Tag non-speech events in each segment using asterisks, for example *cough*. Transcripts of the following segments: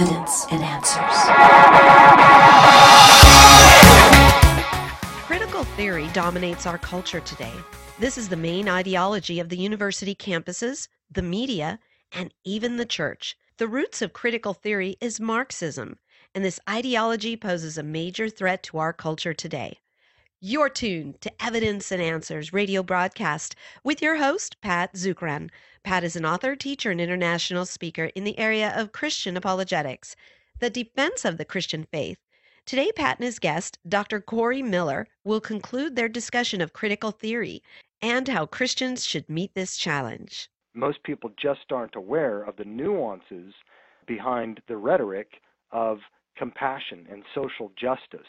evidence and answers. Critical theory dominates our culture today. This is the main ideology of the university campuses, the media, and even the church. The roots of critical theory is Marxism, and this ideology poses a major threat to our culture today. You're tuned to Evidence and Answers radio broadcast with your host, Pat Zukeran. Pat is an author, teacher, and international speaker in the area of Christian apologetics, the defense of the Christian faith. Today, Pat and his guest, Dr. Corey Miller, will conclude their discussion of critical theory and how Christians should meet this challenge. Most people just aren't aware of the nuances behind the rhetoric of compassion and social justice.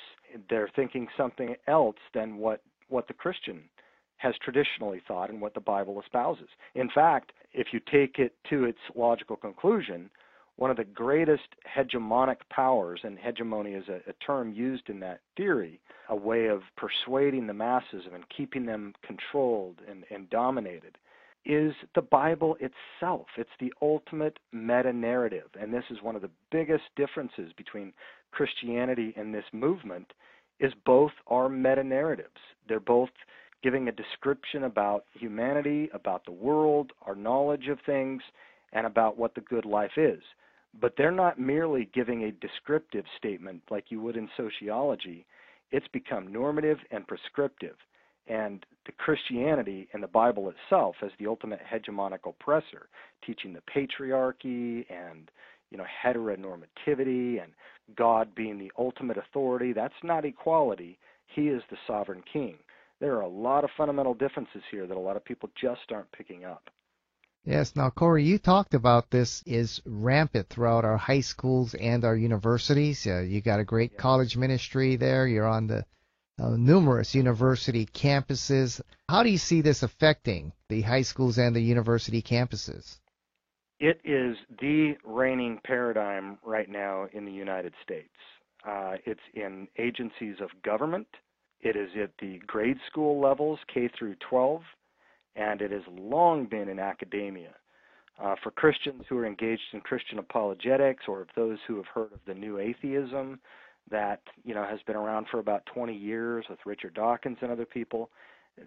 They're thinking something else than what, what the Christian has traditionally thought and what the Bible espouses. In fact, if you take it to its logical conclusion, one of the greatest hegemonic powers, and hegemony is a, a, term used in that theory, a way of persuading the masses and keeping them controlled and, and dominated, is the Bible itself. It's the ultimate meta narrative. And this is one of the biggest differences between Christianity and this movement is both are meta narratives. They're both giving a description about humanity, about the world, our knowledge of things, and about what the good life is. But they're not merely giving a descriptive statement like you would in sociology. It's become normative and prescriptive and the Christianity and the Bible itself as the ultimate hegemonic oppressor, teaching the patriarchy and you know heteronormativity and God being the ultimate authority. That's not equality. He is the sovereign king. There are a lot of fundamental differences here that a lot of people just aren't picking up. Yes, now Corey, you talked about this is rampant throughout our high schools and our universities. Uh, you got a great yeah. college ministry there. You're on the uh, numerous university campuses. How do you see this affecting the high schools and the university campuses? It is the reigning paradigm right now in the United States. Uh, it's in agencies of government. It is at the grade school levels, K through 12, and it has long been in academia. Uh, for Christians who are engaged in Christian apologetics, or those who have heard of the new atheism, that you know has been around for about 20 years with Richard Dawkins and other people.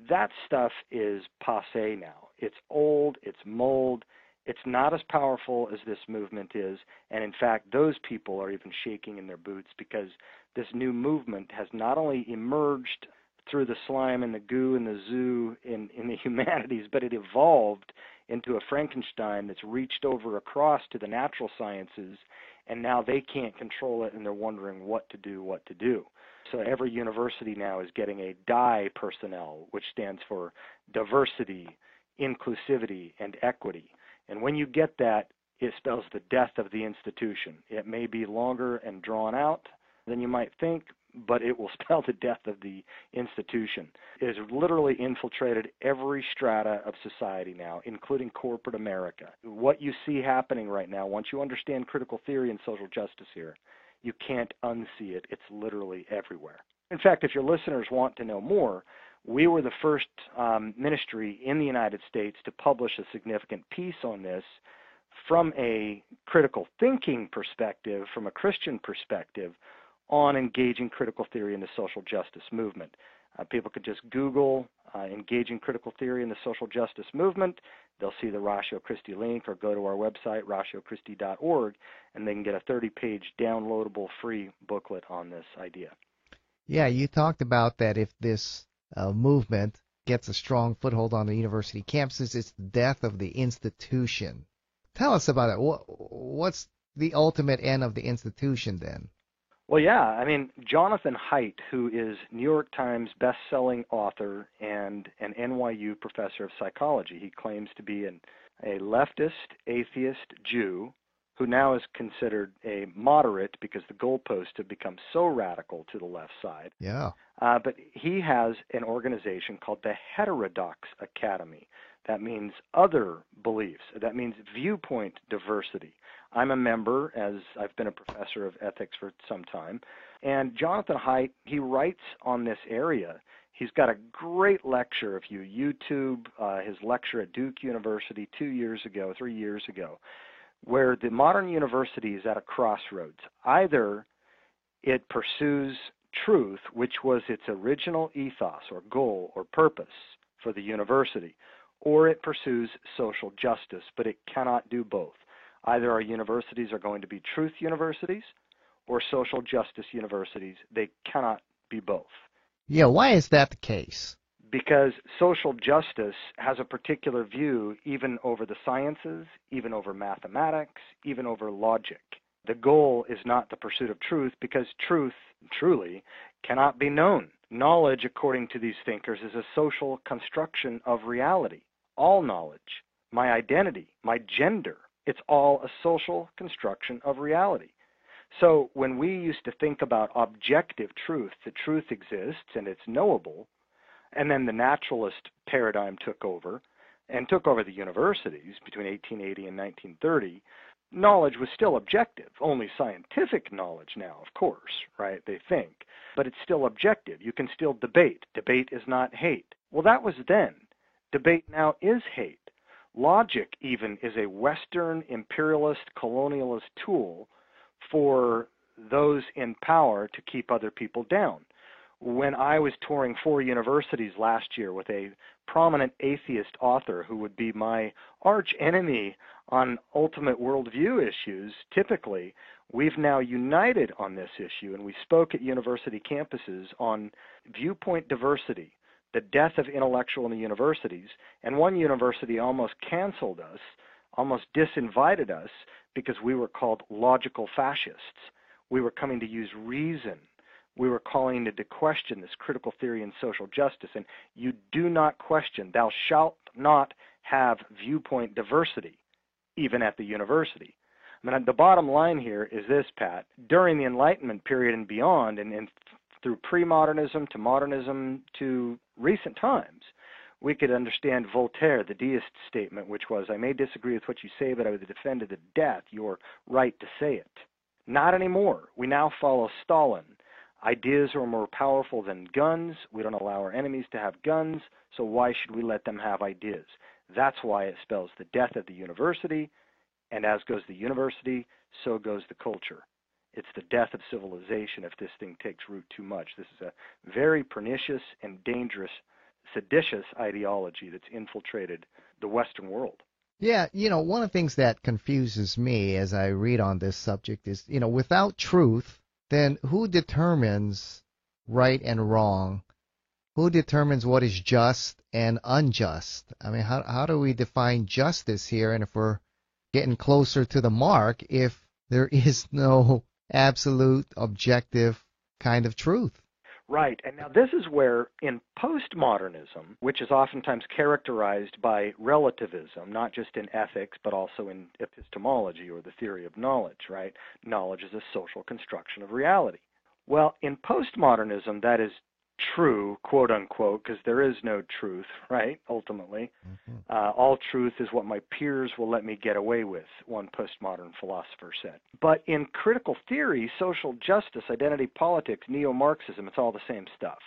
That stuff is passe now. It's old, it's mold, it's not as powerful as this movement is, and in fact, those people are even shaking in their boots because this new movement has not only emerged through the slime and the goo and the zoo in, in the *laughs* humanities, but it evolved into a Frankenstein that's reached over across to the natural sciences and now they can't control it and they're wondering what to do, what to do. So every university now is getting a DIE personnel, which stands for diversity, inclusivity, and equity. And when you get that, it spells the death of the institution. It may be longer and drawn out than you might think, but it will *laughs* spell the death of the institution. It has literally infiltrated every strata of society now, including corporate America. What you see happening right now, once you understand critical theory and social justice here, you can't unsee it. It's literally everywhere. In fact, if your listeners want to know more, we were the first um, ministry in the United States to publish a significant piece on this from a critical thinking perspective, from a Christian perspective, on engaging critical theory in the social justice movement. Uh, people could just Google uh, engaging critical theory in the social justice movement. They'll see the Ratio Christi link or go to our website, ratiochristi.org, and they can get a 30 page downloadable free booklet on this idea. Yeah, you talked about that if this uh, movement gets a strong foothold on the university campuses, it's the death of the institution. Tell us about it. What, what's the ultimate end of the institution then? Well, yeah. I mean, Jonathan Haidt, who is New York Times best-selling author and an NYU professor of psychology, he claims to be an, a leftist atheist Jew who now is considered a moderate because the goalposts have become so radical to the left side. Yeah. Uh, but he has an organization called the Heterodox Academy. That means other beliefs. That means viewpoint diversity. I'm a member, as I've been a professor of ethics for some time. And Jonathan Haidt, he writes on this area. He's got a great lecture. If you YouTube uh, his lecture at Duke University two years ago, three years ago, where the modern university is at a crossroads. Either it pursues truth, which was its original ethos or goal or purpose for the university, or it pursues social justice, but it cannot do both. Either our universities are going to be truth universities or social justice universities. They cannot be both. Yeah, why is that the case? Because social justice has a particular view even over the sciences, even over mathematics, even over logic. The goal is not the pursuit of truth because truth, truly, cannot be known. Knowledge, according to these thinkers, is a social construction of reality. All knowledge, my identity, my gender, it's all a social construction of reality. So when we used to think about objective truth, the truth exists and it's knowable, and then the naturalist paradigm took over and took over the universities between 1880 and 1930, knowledge was still objective, only scientific knowledge now, of course, right? They think. But it's still objective. You can still debate. Debate is not hate. Well, that was then. Debate now is hate. Logic, even, is a Western imperialist colonialist tool for those in power to keep other people down. When I was touring four universities last year with a prominent atheist author who would be my arch enemy on ultimate worldview issues, typically, we've now united on this issue and we spoke at university campuses on viewpoint diversity, the death of intellectual in the universities, and one university almost canceled us, almost disinvited us because we were called logical fascists. We were coming to use reason. We were calling into question this critical theory in social justice. And you do not question, thou shalt not have viewpoint diversity, even at the university. I mean, the bottom line here is this, Pat. During the Enlightenment period and beyond, and, and through pre modernism to modernism to recent times, we could understand Voltaire, the deist statement, which was, I may disagree with what you say, but I would defend to the death your right to say it. Not anymore. We now follow Stalin. Ideas are more powerful than guns. We don't allow our enemies to have guns, so why should we let them have ideas? That's why it spells the death of the university, and as goes the university, so goes the culture. It's the death of civilization if this thing takes root too much. This is a very pernicious and dangerous seditious ideology that's infiltrated the Western world. Yeah, you know, one of the things that confuses me as I read on this subject is, you know, without truth, then who determines right and wrong? Who determines what is just and unjust? I mean, how how do we define justice here? And if we're getting closer to the mark, if there *laughs* is no absolute objective kind of truth? Right. And now this is where, in postmodernism, which is oftentimes characterized by relativism, not just in ethics, but also in epistemology or the theory of knowledge, right? Knowledge is a social construction of reality. Well, in postmodernism, that is true, quote unquote, because there is no truth, right? Ultimately, mm-hmm. uh, all truth is what my peers will let me get away with, one postmodern philosopher said. But in critical theory, social justice, identity politics, neo Marxism, it's all the same stuff.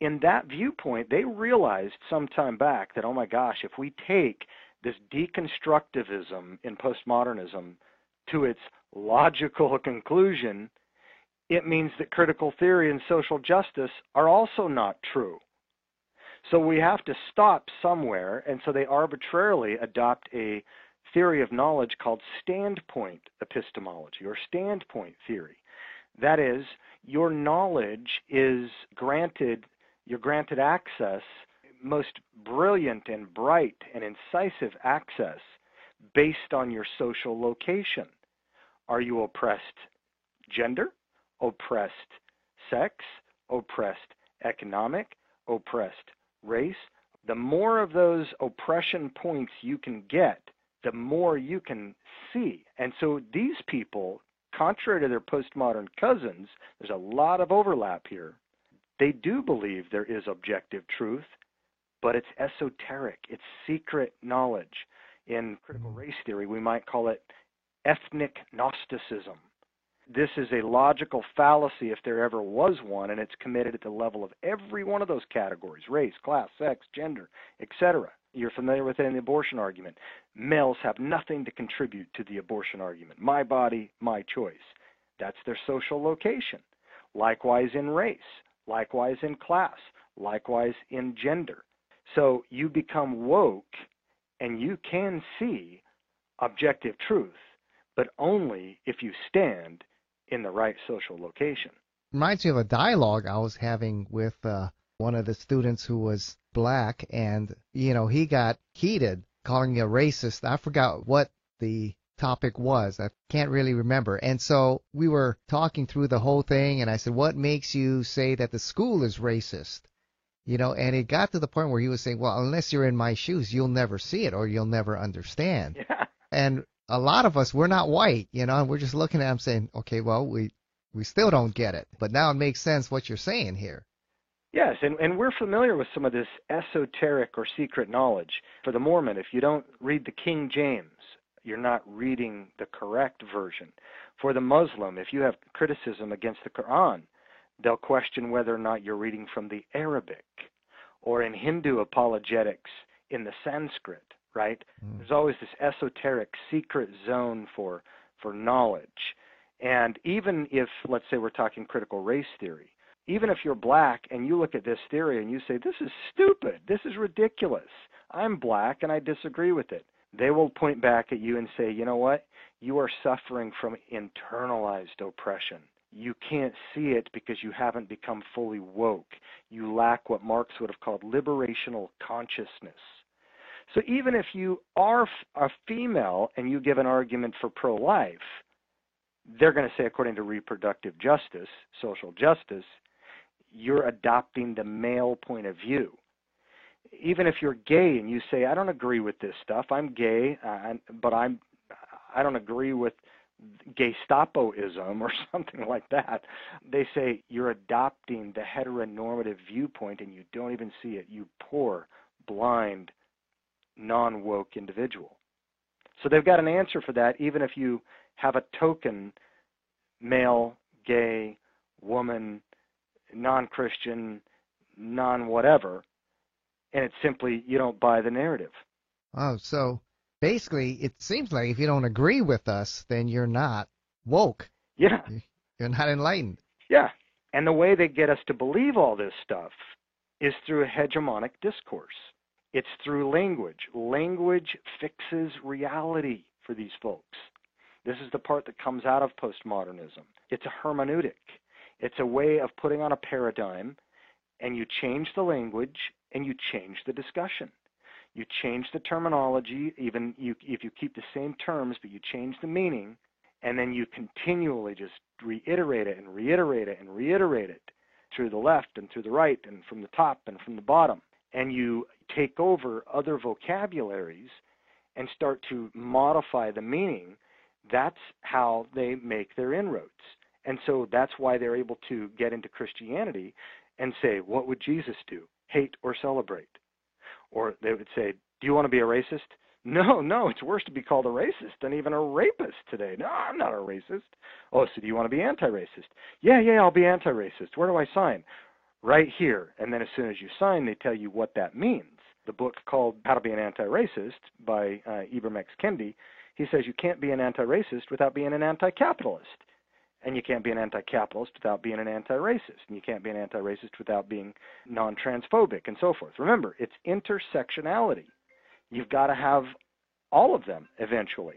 In that viewpoint, they realized some time back that, oh my gosh, if we take this deconstructivism in postmodernism to its logical conclusion, it means that critical theory and social justice are also not true. So we have to stop somewhere, and so they arbitrarily adopt a theory of knowledge called standpoint epistemology or standpoint theory. That is, your knowledge is granted, you're granted access, most brilliant and bright and incisive access based on your social location. Are you oppressed gender? Oppressed sex, oppressed economic, oppressed race. The more of those oppression points you can get, the more you can see. And so these people, contrary to their postmodern cousins, there's a lot of overlap here. They do believe there is objective truth, but it's esoteric, it's secret knowledge. In critical mm-hmm. race theory, we might call it ethnic Gnosticism This is a logical fallacy if there ever was one, and it's committed at the level of every one of those categories race, class, sex, gender, etc. You're familiar with it in the abortion argument. Males have nothing to contribute to the abortion argument. My body, my choice. That's their social location. Likewise in race, likewise in class, likewise in gender. So you become woke and you can see objective truth, but only if you stand in the right social location. Reminds me of a dialogue I was having with uh, one of the students who was black, and you know he got heated, calling me a racist. I forgot what the topic was. I can't really remember. And so we were talking through the whole thing, and I said, "What makes you say that the school is racist?" You know, and it got to the point where he was saying, "Well, unless you're in my shoes, you'll never see it or you'll never understand." *laughs* Yeah. And a lot of us, we're not white, you know, and we're just looking at them saying, "Okay, well, we we still don't get it." But now it makes sense what you're saying here. Yes, and, and we're familiar with some of this esoteric or secret knowledge. For the Mormon, if you don't read the King James, you're not reading the correct version. For the Muslim, if you have criticism against the Quran, they'll question whether or not you're reading from the Arabic. Or in Hindu apologetics, in the Sanskrit, right? Mm. There's always this esoteric secret zone for for knowledge. And even if, let's say, we're talking critical race theory, even if you're black and you look at this theory and you say, this is stupid, this is ridiculous, I'm black and I disagree with it, they will point back at you and say, you know what? You are suffering from internalized oppression. You can't see it because you haven't become fully woke. You lack what Marx would have called liberational consciousness. So even if you are a female and you give an argument for pro life, they're going to say, according to reproductive justice, social justice, you're adopting the male point of view. Even if you're gay and you say, I don't agree with this stuff, I'm gay, uh, but I'm, I don't agree with Gestapoism *laughs* or something like that. They say you're adopting the heteronormative viewpoint and you don't even see it, you poor, blind, non woke individual. So they've got an answer for that, even if you have a token male, gay, woman, non Christian, non whatever, and it's simply you don't buy the narrative. Oh, so basically, it seems like if you don't agree with us, then you're not woke. Yeah. You're not enlightened. Yeah. And the way they get us to believe all this stuff is through a hegemonic discourse. It's through language. Language fixes reality for these folks. This is the part that comes out of postmodernism. It's a hermeneutic. It's a way of putting on a paradigm, and you change the language and you change the discussion. You change the terminology, even you, if you keep the same terms, but you change the meaning, and then you continually just reiterate it and reiterate it and reiterate it through the left and through the right and from the top and from the bottom. And you take over other vocabularies and start to modify the meaning. That's how they make their inroads. And so that's why they're able to get into Christianity and say, What would Jesus do? Hate or celebrate? Or they would say, Do you want to be a racist? *laughs* No, no, it's worse to be called a racist than even a rapist today. No, I'm not a racist. Oh, so do you want to be anti racist? Yeah, yeah, I'll be anti racist. Where do I sign? Right here. And then as soon as you sign, they tell you what that means. The book called How to Be an Anti Racist by uh, Ibram X. Kendi, he says you can't be an anti racist without being an anti capitalist. And you can't be an anti capitalist without being an anti racist. And you can't be an anti racist without being non transphobic and so forth. Remember, it's intersectionality. You've got to have all of them eventually.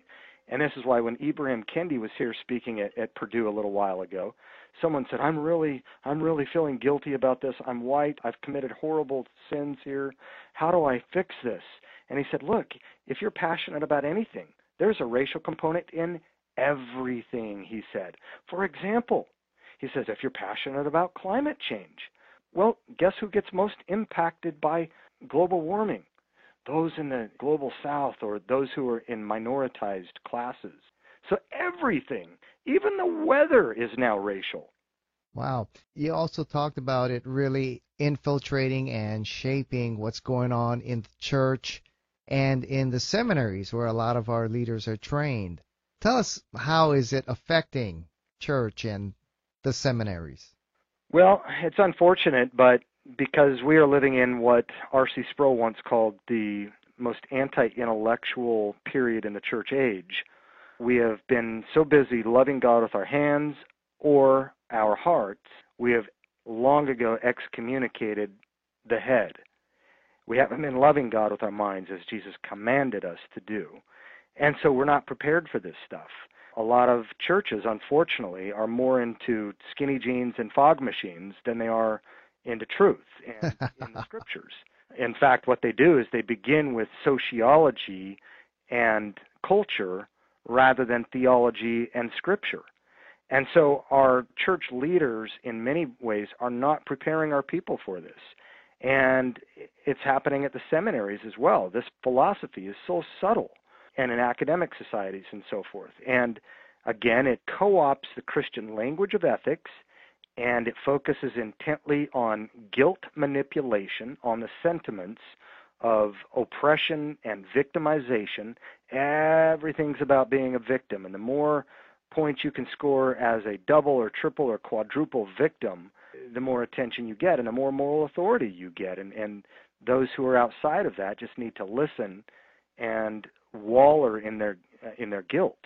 And this is why when Ibram Kendi was here speaking at, at Purdue a little while ago, someone said, "I'm really, I'm really feeling guilty about this. I'm white. I've committed horrible sins here. How do I fix this?" And he said, "Look, if you're passionate about anything, there's a racial component in everything, he said. For example, he says, if you're passionate about climate change, well, guess who gets most impacted by global warming? Those in the global south or those who are in minoritized classes. So everything, even the weather, is now racial. Wow. You also talked about it really infiltrating and shaping what's going on in the church and in the seminaries where a lot of our leaders are trained. Tell us how is it affecting church and the seminaries? Well, it's unfortunate, but because we are living in what R.C. Sproul once called the most anti intellectual period in the church age, we have been so busy loving God with our hands or our hearts, we have long ago excommunicated the head. We haven't been loving God with our minds as Jesus commanded us to do. And so we're not prepared for this stuff. A lot of churches, unfortunately, are more into skinny jeans and fog machines than they are into truth *laughs* and in the scriptures. In fact, what they do is they begin with sociology and culture rather than theology and scripture. And so our church leaders, in many ways, are not preparing our people for this. And it's happening at the seminaries as well. This philosophy is so subtle, and in academic societies and so forth. And again, it co opts the Christian language of ethics and it focuses intently on guilt manipulation, on the sentiments of oppression and victimization. Everything's about being a victim, and the more points you can score as a double or triple or quadruple victim, the more attention you get and the more moral authority you get. And, and those who are outside of that just need to listen and waller in their uh, in their guilt.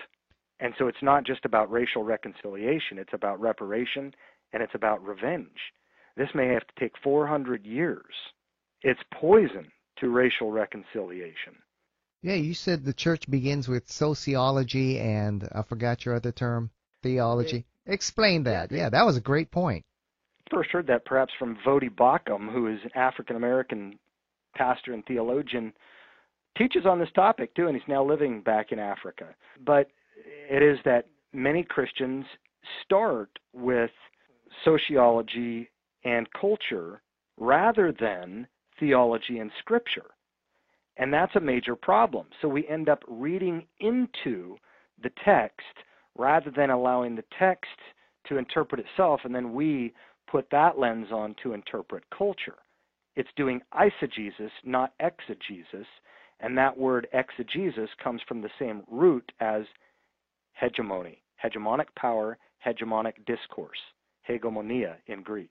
And so it's not just about racial reconciliation, it's about reparation and it's about revenge. This may have to take 400 years. It's poison to racial reconciliation. Yeah, you said the church begins with sociology and I forgot your other term, theology. Explain that. Yeah, that was a great point. First heard that perhaps from Voddie Baucham, who is an African American pastor and theologian, teaches on this topic too, and he's now living back in Africa. But it is that many Christians start with sociology and culture rather than theology and scripture. And that's a major problem. So we end up reading into the text rather than allowing the text to interpret itself, and then we put that lens on to interpret culture. It's doing eisegesis, not exegesis, and that word exegesis comes from the same root as hegemony, hegemonic power, hegemonic discourse hegemonia in Greek.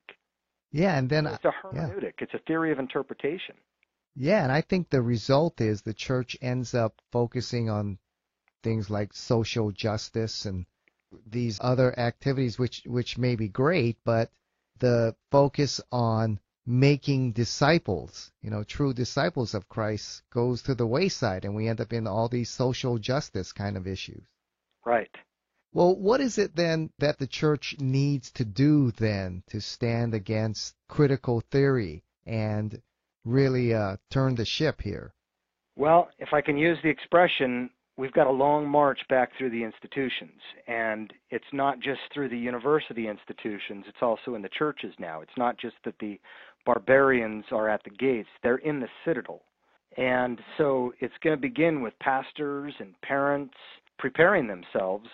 Yeah, and then it's a hermeneutic. Yeah. It's a theory of interpretation. Yeah, and I think the result is the church ends up focusing on things like social justice and these other activities which which may be great, but the focus on making disciples, you know, true disciples of Christ goes to the wayside and we end up in all these social justice kind of issues. Right. Well, what is it then that the church needs to do then to stand against critical theory and really uh, turn the ship here? Well, if I can use the expression, we've got a long march back through the institutions. And it's not just through the university institutions, it's also in the churches now. It's not just that the barbarians are at the gates, they're in the citadel. And so it's going to begin with pastors and parents preparing themselves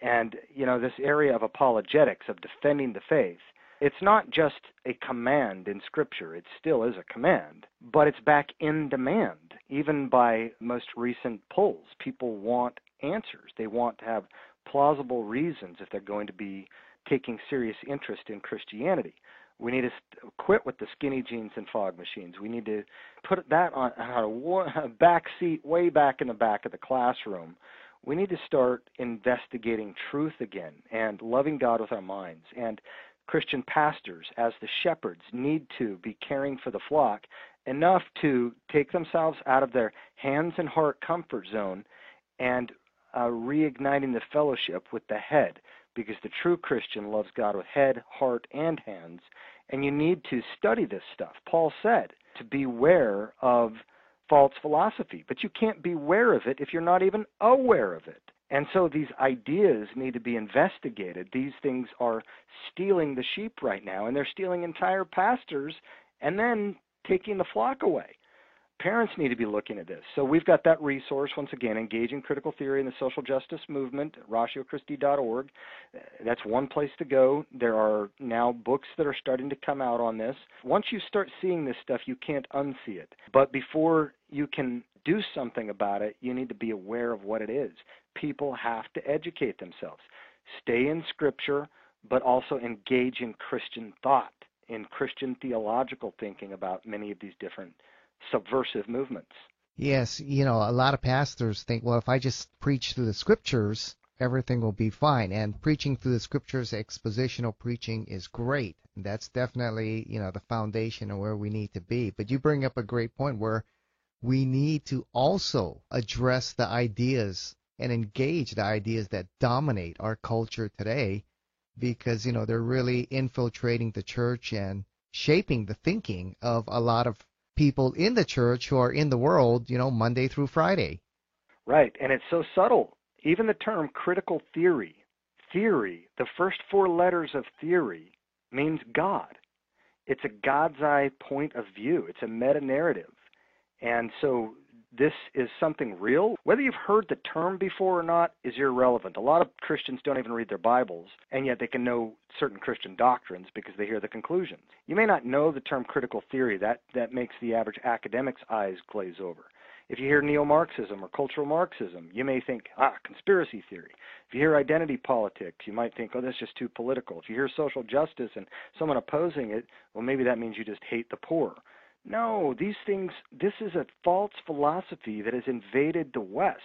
and you know this area of apologetics of defending the faith it's not just a command in scripture it still is a command but it's back in demand even by most recent polls people want answers they want to have plausible reasons if they're going to be taking serious interest in christianity we need to quit with the skinny jeans and fog machines. We need to put that on, a *laughs* back seat way back in the back of the classroom we need to start investigating truth again and loving God with our minds. And Christian pastors, as the shepherds, need to be caring for the flock enough to take themselves out of their hands and heart comfort zone and uh, reigniting the fellowship with the head because the true Christian loves God with head, heart, and hands. And you need to study this stuff. Paul said to beware of false philosophy, but you can't beware of it if you're not even aware of it. And so these ideas need to be investigated. These things are stealing the sheep right now, and they're stealing entire pastors and then taking the flock away. Parents need to be looking at this. So we've got that resource once again, engaging critical theory in the social justice movement, ratiochristi.org. That's one place to go. There are now books that are starting to come out on this. Once you start seeing this stuff, you can't unsee it. But before you can do something about it, you need to be aware of what it is. People have to educate themselves. Stay in scripture, but also engage in Christian thought, in Christian theological thinking about many of these different subversive movements. Yes, you know, a lot of pastors think, well, if I just preach through the scriptures, everything will be fine. And preaching through the scriptures, expositional preaching is great. That's definitely, you know, the foundation of where we need to be. But you bring up a great point where we need to also address the ideas and engage the ideas that dominate our culture today because, you know, they're really infiltrating the church and shaping the thinking of a lot of people in the church who are in the world, you know, Monday through Friday. Right, and it's so subtle. Even the term critical theory, theory, the first four letters of theory means God. It's a God's eye point of view. It's a meta narrative. And so this is something real. Whether you've heard the term before or not is irrelevant. A lot of Christians don't even read their Bibles, and yet they can know certain Christian doctrines because they hear the conclusions. You may not know the term critical theory. That that makes the average academic's eyes glaze over. If you hear neo-Marxism or cultural Marxism, you may think, ah, conspiracy theory. If you hear identity politics, you might think, oh, that's just too political. If you hear social justice and someone opposing it, well, maybe that means you just hate the poor. No, these things, this is a false philosophy that has invaded the West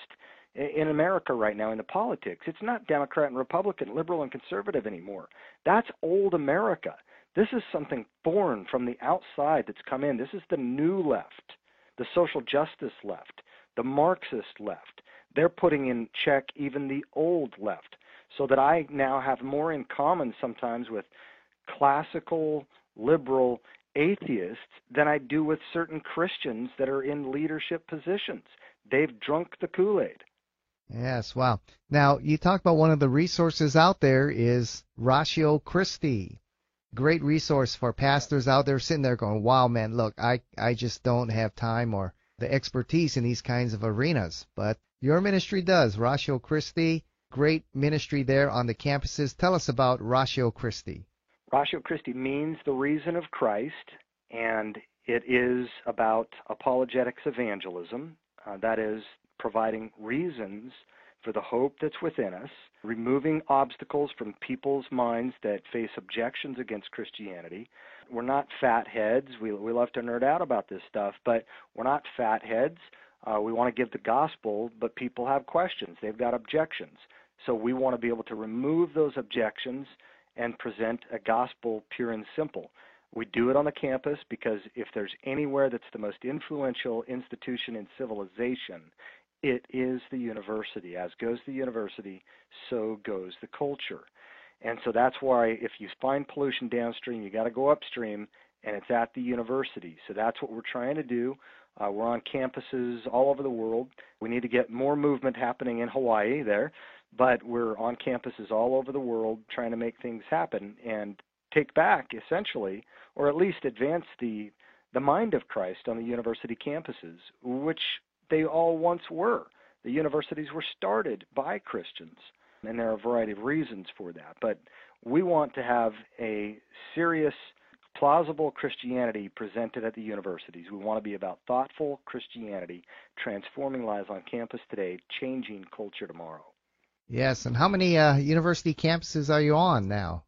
in America right now in the politics. It's not Democrat and Republican, liberal and conservative anymore. That's old America. This is something foreign from the outside that's come in. This is the new left, the social justice left, the Marxist left. They're putting in check even the old left so that I now have more in common sometimes with classical liberal atheists than I do with certain Christians that are in leadership positions. They've drunk the Kool-Aid. Yes, wow. Now, you talked about one of the resources out there is Ratio Christi. Great resource for pastors out there sitting there going, "Wow, man, look, I I just don't have time or the expertise in these kinds of arenas." But your ministry does. Ratio Christi, great ministry there on the campuses. Tell us about Ratio Christi. Ratio Christi means the reason of Christ, and it is about apologetics evangelism. Uh, that is, providing reasons for the hope that's within us, removing obstacles from people's minds that face objections against Christianity. We're not fatheads. We, we love to nerd out about this stuff, but we're not fatheads. Uh, we want to give the gospel, but people have questions. They've got objections. So we want to be able to remove those objections and present a gospel pure and simple. We do it on the campus because if there's anywhere that's the most influential institution in civilization, it is the university. As goes the university, so goes the culture. And so that's why if you find pollution downstream, you got to go upstream, and it's at the university. So that's what we're trying to do. Uh, we're on campuses all over the world. We need to get more movement happening in Hawaii there but we're on campuses all over the world trying to make things happen and take back essentially or at least advance the the mind of Christ on the university campuses which they all once were the universities were started by Christians and there are a variety of reasons for that but we want to have a serious plausible Christianity presented at the universities. We want to be about thoughtful Christianity, transforming lives on campus today, changing culture tomorrow. Yes, and how many uh, university campuses are you on now?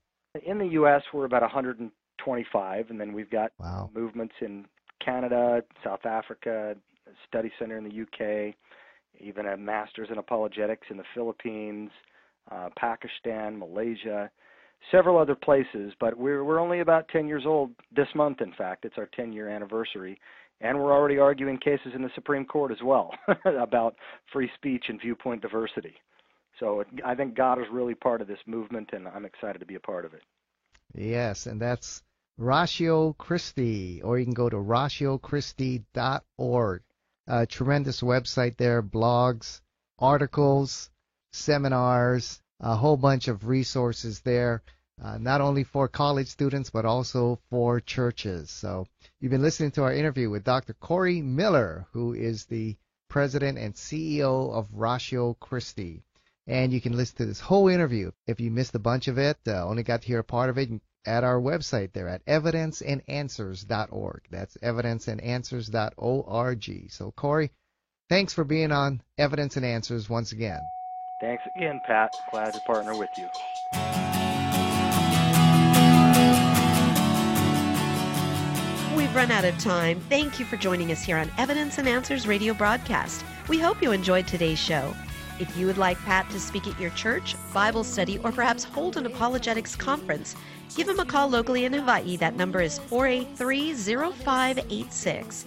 In the U.S., we're about 125, and then we've got wow. movements in Canada, South Africa, a study center in the UK, even a master's in apologetics in the Philippines, uh, Pakistan, Malaysia, several other places. But we're we're only about 10 years old this month. In fact, it's our 10 year anniversary, and we're already arguing cases in the Supreme Court as well *laughs* about free speech and viewpoint diversity. So I think God is really part of this movement, and I'm excited to be a part of it. Yes, and that's Ratio Christi, or you can go to ratiochristi.org. A tremendous website there, blogs, articles, seminars, a whole bunch of resources there. uh, not only for college students but also for churches. So you've been listening to our interview with Dr. Corey Miller, who is the president and CEO of Ratio Christi. And you can listen to this whole interview. If you missed a bunch of it, uh, only got to hear a part of it, at our website there at evidenceandanswers.org. That's evidenceandanswers.org. So, Corey, thanks for being on Evidence and Answers once again. Thanks again, Pat. Glad to partner with you. We've run out of time. Thank you for joining us here on Evidence and Answers radio broadcast. We hope you enjoyed today's show. If you would like Pat to speak at your church, Bible study, or perhaps hold an apologetics conference, give him a call locally in Hawaii. That number is 483 0586.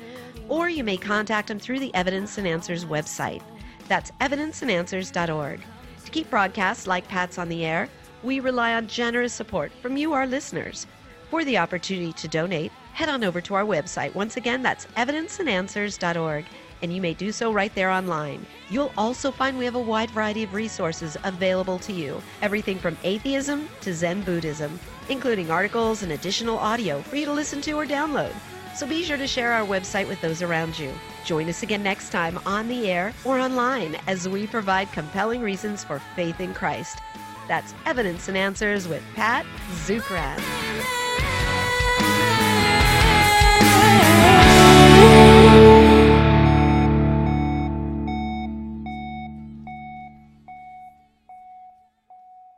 Or you may contact him through the Evidence and Answers website. That's evidenceandanswers.org. To keep broadcasts like Pat's on the air, we rely on generous support from you, our listeners. For the opportunity to donate, head on over to our website. Once again, that's evidenceandanswers.org and you may do so right there online. You'll also find we have a wide variety of resources available to you everything from atheism to Zen Buddhism, including articles and additional audio for you to listen to or download. So be sure to share our website with those around you. Join us again next time on the air or online as we provide compelling reasons for faith in Christ. That's Evidence and Answers with Pat Zukeran.